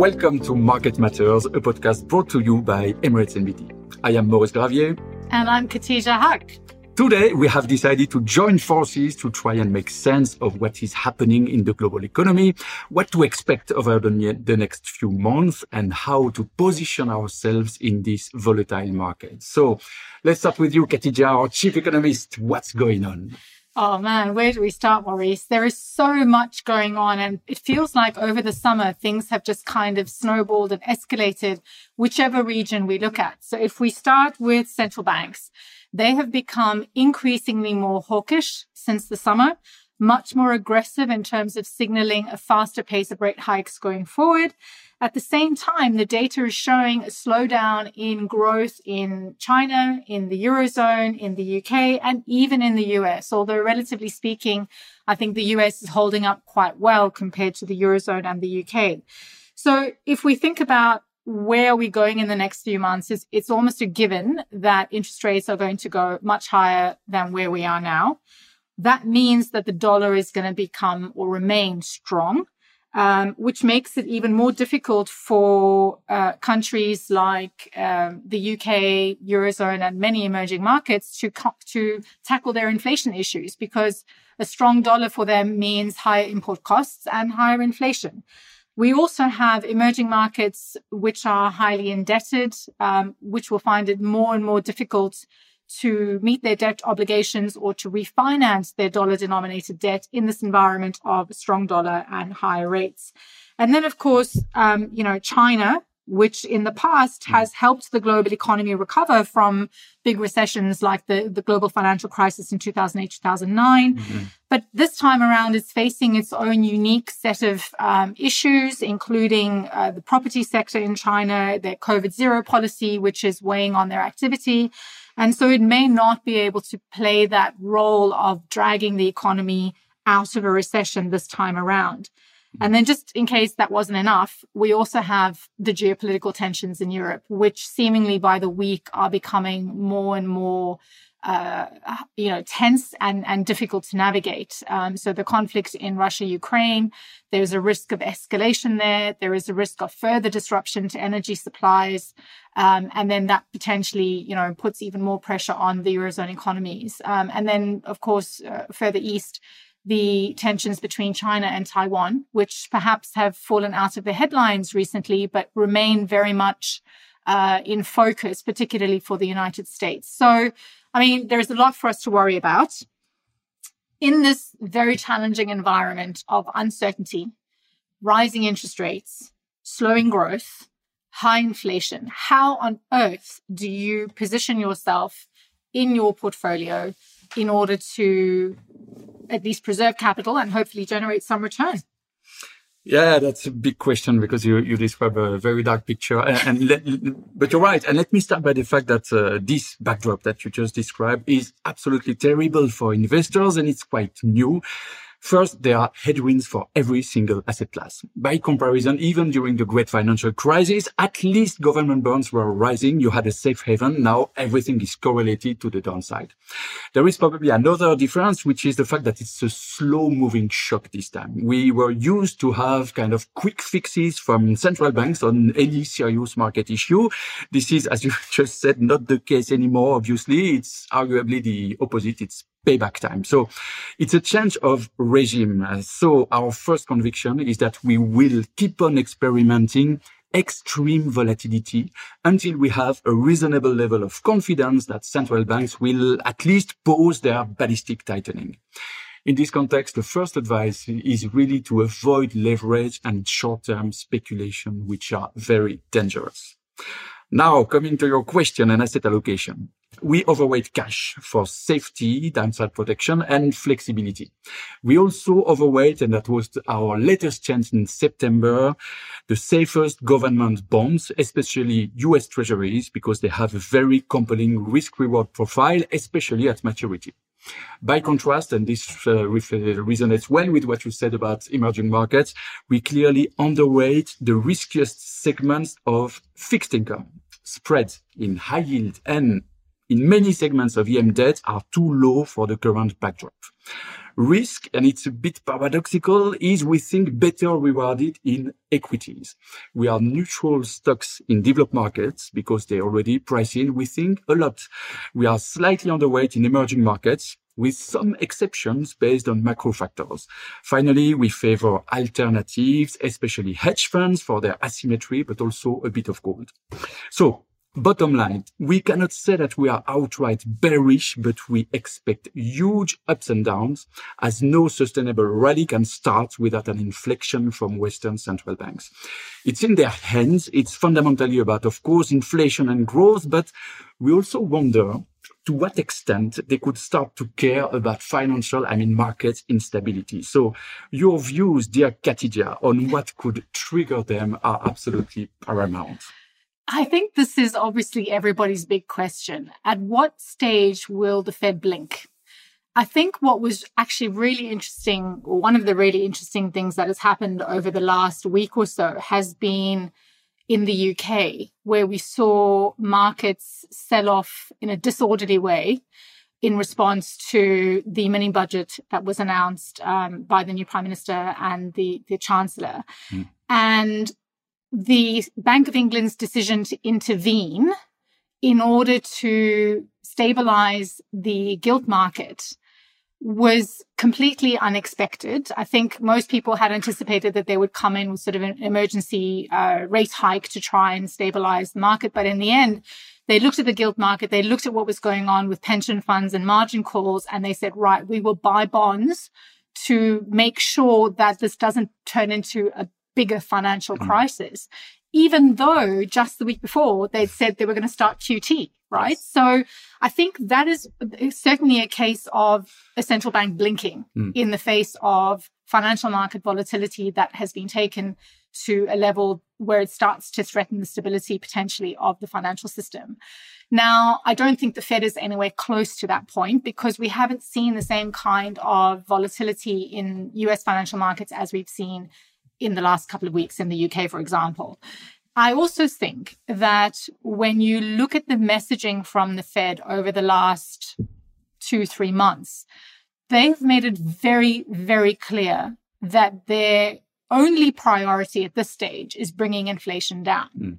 Welcome to Market Matters, a podcast brought to you by Emirates NBD. I am Maurice Gravier. And I'm Khatija Haque. Today, we have decided to join forces to try and make sense of what is happening in the global economy, what to expect over the, the next few months, and how to position ourselves in this volatile market. So let's start with you, Khatija, our chief economist. What's going on? Oh man, where do we start, Maurice? There is so much going on, and it feels like over the summer, things have just kind of snowballed and escalated, whichever region we look at. So, if we start with central banks, they have become increasingly more hawkish since the summer, much more aggressive in terms of signaling a faster pace of rate hikes going forward. At the same time, the data is showing a slowdown in growth in China, in the Eurozone, in the UK, and even in the US. Although, relatively speaking, I think the US is holding up quite well compared to the Eurozone and the UK. So, if we think about where are we going in the next few months is it's almost a given that interest rates are going to go much higher than where we are now. That means that the dollar is going to become or remain strong, um, which makes it even more difficult for uh, countries like um, the UK, Eurozone, and many emerging markets to, co- to tackle their inflation issues because a strong dollar for them means higher import costs and higher inflation. We also have emerging markets which are highly indebted, um, which will find it more and more difficult to meet their debt obligations or to refinance their dollar denominated debt in this environment of strong dollar and higher rates. And then, of course, um, you know, China, which in the past hmm. has helped the global economy recover from big recessions like the, the global financial crisis in 2008, 2009. Mm-hmm. But this time around, it's facing its own unique set of um, issues, including uh, the property sector in China, their COVID zero policy, which is weighing on their activity. And so it may not be able to play that role of dragging the economy out of a recession this time around. Mm-hmm. And then, just in case that wasn't enough, we also have the geopolitical tensions in Europe, which seemingly by the week are becoming more and more, uh, you know, tense and, and difficult to navigate. Um, so the conflict in Russia, Ukraine, there's a risk of escalation there. There is a risk of further disruption to energy supplies. Um, and then that potentially, you know, puts even more pressure on the Eurozone economies. Um, and then, of course, uh, further east, the tensions between China and Taiwan, which perhaps have fallen out of the headlines recently, but remain very much uh, in focus, particularly for the United States. So, I mean, there is a lot for us to worry about. In this very challenging environment of uncertainty, rising interest rates, slowing growth, high inflation, how on earth do you position yourself in your portfolio in order to at least preserve capital and hopefully generate some return? Yeah, that's a big question because you, you describe a very dark picture. And, and let, but you're right. And let me start by the fact that uh, this backdrop that you just described is absolutely terrible for investors and it's quite new. First, there are headwinds for every single asset class. By comparison, even during the great financial crisis, at least government bonds were rising. You had a safe haven. Now everything is correlated to the downside. There is probably another difference, which is the fact that it's a slow moving shock this time. We were used to have kind of quick fixes from central banks on any serious market issue. This is, as you just said, not the case anymore. Obviously, it's arguably the opposite. It's payback time. So it's a change of regime. So our first conviction is that we will keep on experimenting extreme volatility until we have a reasonable level of confidence that central banks will at least pause their ballistic tightening. In this context, the first advice is really to avoid leverage and short-term speculation, which are very dangerous. Now, coming to your question and asset allocation. We overweight cash for safety, downside protection, and flexibility. We also overweight, and that was our latest change in September, the safest government bonds, especially US treasuries, because they have a very compelling risk reward profile, especially at maturity. By contrast, and this uh, resonates well with what you said about emerging markets, we clearly underweight the riskiest segments of fixed income. Spreads in high yield and in many segments of EM debt are too low for the current backdrop. risk, and it's a bit paradoxical, is we think better rewarded in equities. We are neutral stocks in developed markets because they already price in, we think, a lot. We are slightly underweight in emerging markets with some exceptions based on macro factors. Finally, we favor alternatives, especially hedge funds for their asymmetry, but also a bit of gold. So Bottom line, we cannot say that we are outright bearish, but we expect huge ups and downs as no sustainable rally can start without an inflection from Western central banks. It's in their hands. It's fundamentally about, of course, inflation and growth, but we also wonder to what extent they could start to care about financial, I mean, market instability. So your views, dear Khatija, on what could trigger them are absolutely paramount. I think this is obviously everybody's big question. At what stage will the Fed blink? I think what was actually really interesting, or one of the really interesting things that has happened over the last week or so, has been in the UK, where we saw markets sell off in a disorderly way in response to the mini budget that was announced um, by the new prime minister and the, the chancellor. Mm. And the Bank of England's decision to intervene in order to stabilize the gilt market was completely unexpected. I think most people had anticipated that they would come in with sort of an emergency uh, rate hike to try and stabilize the market. But in the end, they looked at the gilt market, they looked at what was going on with pension funds and margin calls, and they said, right, we will buy bonds to make sure that this doesn't turn into a bigger financial mm. crisis, even though just the week before they'd said they were going to start QT, right? Yes. So I think that is certainly a case of a central bank blinking mm. in the face of financial market volatility that has been taken to a level where it starts to threaten the stability potentially of the financial system. Now, I don't think the Fed is anywhere close to that point because we haven't seen the same kind of volatility in US financial markets as we've seen in the last couple of weeks in the UK, for example. I also think that when you look at the messaging from the Fed over the last two, three months, they've made it very, very clear that their only priority at this stage is bringing inflation down. Mm.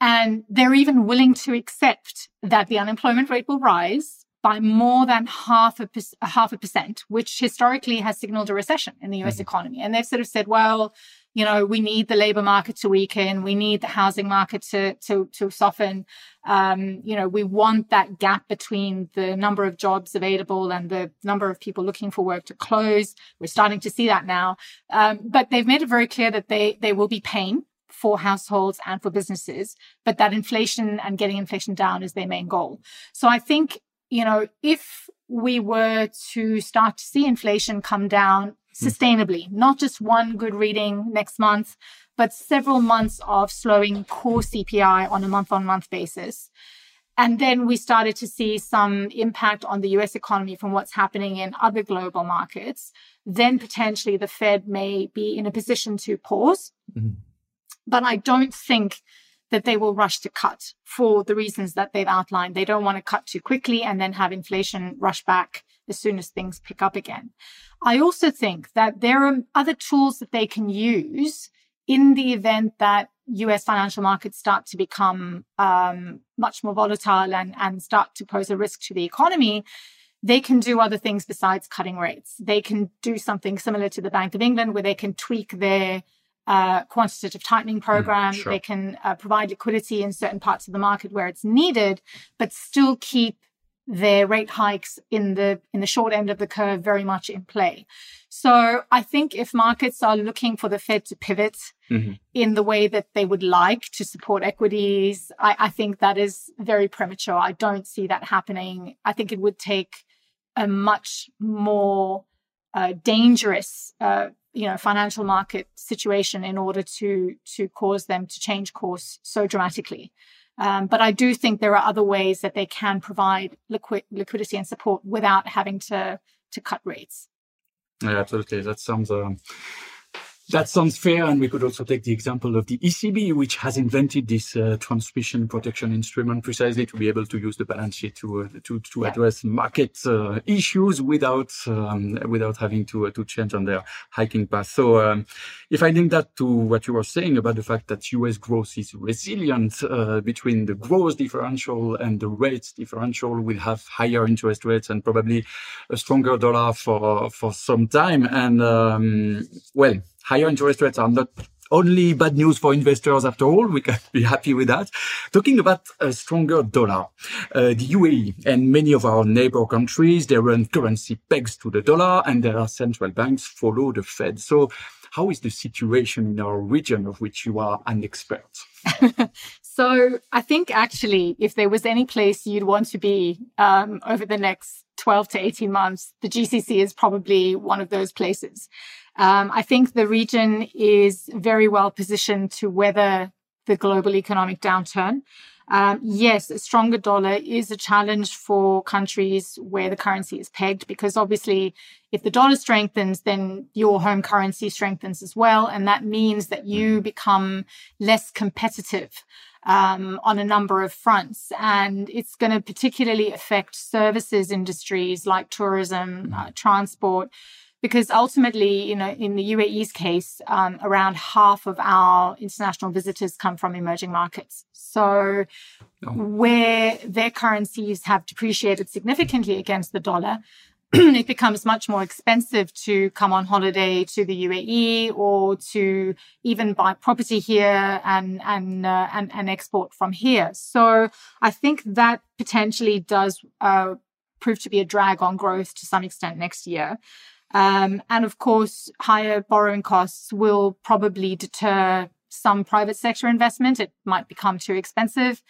And they're even willing to accept that the unemployment rate will rise by more than half a, half a percent, which historically has signaled a recession in the US mm-hmm. economy. And they've sort of said, well, you know, we need the labor market to weaken. We need the housing market to, to, to soften. Um, you know, we want that gap between the number of jobs available and the number of people looking for work to close. We're starting to see that now. Um, but they've made it very clear that they, they will be paying for households and for businesses, but that inflation and getting inflation down is their main goal. So I think you know, if we were to start to see inflation come down hmm. sustainably, not just one good reading next month, but several months of slowing core CPI on a month on month basis. And then we started to see some impact on the US economy from what's happening in other global markets. Then potentially the Fed may be in a position to pause. Mm-hmm. But I don't think that they will rush to cut for the reasons that they've outlined. They don't want to cut too quickly and then have inflation rush back as soon as things pick up again. I also think that there are other tools that they can use in the event that US financial markets start to become um, much more volatile and, and start to pose a risk to the economy. They can do other things besides cutting rates. They can do something similar to the Bank of England where they can tweak their uh, quantitative tightening mm, program. Mm, sure. They can uh, provide liquidity in certain parts of the market where it's needed, but still keep their rate hikes in the in the short end of the curve very much in play. So I think if markets are looking for the Fed to pivot mm-hmm. in the way that they would like to support equities, I, I think that is very premature. I don't see that happening. I think it would take a much more uh, dangerous uh, you know financial market situation in order to to cause them to change course so dramatically. Um, but I do think there are other ways that they can provide liquid liquidity and support without having to to cut rates. Yeah, absolutely. That sounds um, That sounds fair. And we could also take the example of the ECB, which has invented this uh, transmission protection instrument precisely to be able to use the balance sheet to uh, to, to yeah. address market uh, issues without um, without having to uh, to change on their hiking path. So um, if I link that to what you were saying about the fact that US growth is resilient uh, between the growth differential and the rates differential, we'll have higher interest rates and probably a stronger dollar for for some time. And um, well higher interest rates are not only bad news for investors after all. We can be happy with that. Talking about a stronger dollar, uh, the UAE and many of our neighbor countries, they run currency pegs to the dollar and their central banks follow the Fed. So how is the situation in our region of which you are an expert? so I think actually, if there was any place you'd want to be um, over the next 12 to 18 months, the GCC is probably one of those places. Um, I think the region is very well positioned to weather the global economic downturn. Um, yes, a stronger dollar is a challenge for countries where the currency is pegged because obviously, if the dollar strengthens, then your home currency strengthens as well. And that means that you mm-hmm. become less competitive um, on a number of fronts. And it's going to particularly affect services industries like tourism, uh, transport because ultimately, you know, in the UAE's case, um, around half of our international visitors come from emerging markets. So, oh. where their currencies have depreciated significantly against the dollar, it becomes much more expensive to come on holiday to the UAE or to even buy property here and and uh, and, and export from here. So, I think that potentially does uh, prove to be a drag on growth to some extent next year. Um, and of course, higher borrowing costs will probably deter some private sector investment. It might become too expensive.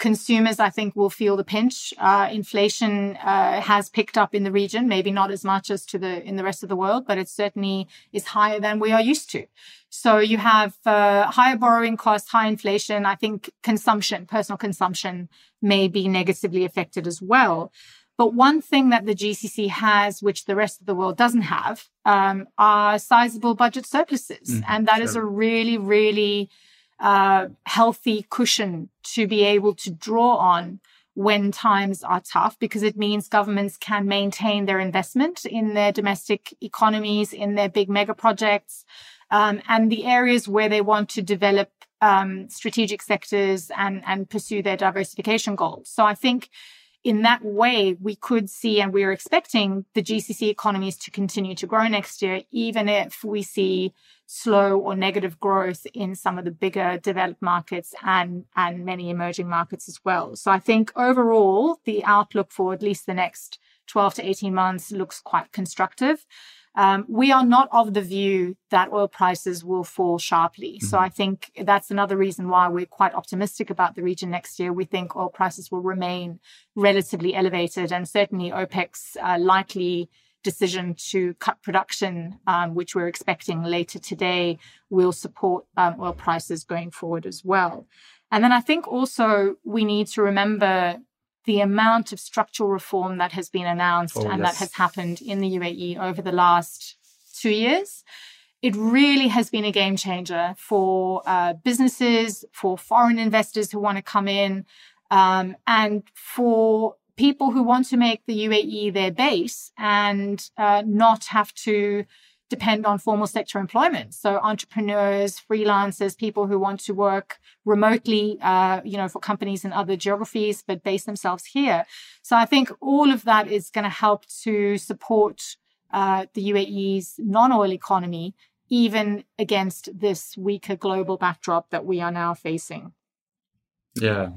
Consumers, I think, will feel the pinch. Uh, inflation uh, has picked up in the region, maybe not as much as to the in the rest of the world, but it certainly is higher than we are used to. So you have uh, higher borrowing costs, high inflation. I think consumption, personal consumption, may be negatively affected as well. But one thing that the GCC has, which the rest of the world doesn't have, um, are sizable budget surpluses. Mm, and that sure. is a really, really uh, healthy cushion to be able to draw on when times are tough because it means governments can maintain their investment in their domestic economies, in their big mega projects, um, and the areas where they want to develop um, strategic sectors and, and pursue their diversification goals. So I think in that way, we could see and we're expecting the GCC economies to continue to grow next year, even if we see slow or negative growth in some of the bigger developed markets and, and many emerging markets as well. So I think overall, the outlook for at least the next 12 to 18 months looks quite constructive. Um, we are not of the view that oil prices will fall sharply. Mm-hmm. So I think that's another reason why we're quite optimistic about the region next year. We think oil prices will remain relatively elevated, and certainly OPEC's uh, likely decision to cut production, um, which we're expecting later today, will support um, oil prices going forward as well. And then I think also we need to remember the amount of structural reform that has been announced oh, and yes. that has happened in the UAE over the last two years. It really has been a game changer for uh, businesses, for foreign investors who want to come in, um, and for people who want to make the UAE their base and uh, not have to depend on formal sector employment. So entrepreneurs, freelancers, people who want to work remotely, uh, you know, for companies in other geographies, but base themselves here. So I think all of that is going to help to support uh, the UAE's non-oil economy, even against this weaker global backdrop that we are now facing. Yeah,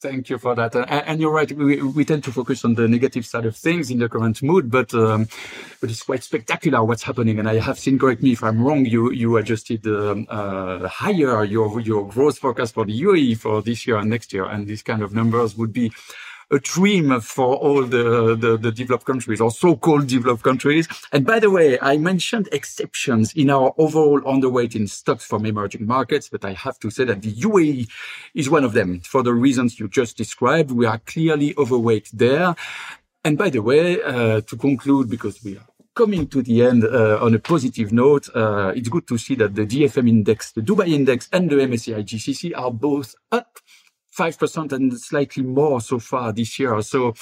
Thank you for that. And, and you're right. We, we, tend to focus on the negative side of things in the current mood, but um, but it's quite spectacular what's happening. And I have seen, correct me if I'm wrong, you you adjusted um, uh, higher your your growth forecast for the UAE for this year and next year, and these kind of numbers would be a dream for all the, the, the, developed countries or so-called developed countries. And by the way, I mentioned exceptions in our overall underweight in stocks from emerging markets, but I have to say that the UAE is one of them for the reasons you just described. We are clearly overweight there. And by the way, uh, to conclude, because we are coming to the end uh, on a positive note, uh, it's good to see that the DFM index, the Dubai index, and the MSCI GCC are both up 5% and slightly more so far this year. So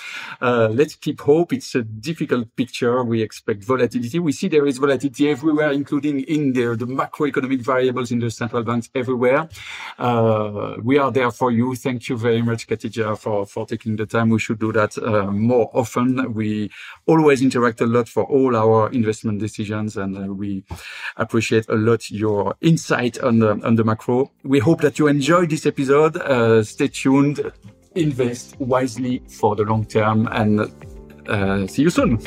uh, let's keep hope. It's a difficult picture. We expect volatility. We see there is volatility everywhere, including in the, the macroeconomic variables in the central banks everywhere. Uh, we are there for you. Thank you very much, Khatija, for, for taking the time. We should do that uh, more often. We always interact a lot for all our investment decisions, and uh, we appreciate a lot your insight on the, on the macro. We hope that you enjoyed this episode uh, stay tuned, invest wisely for the long term, and uh, see you soon.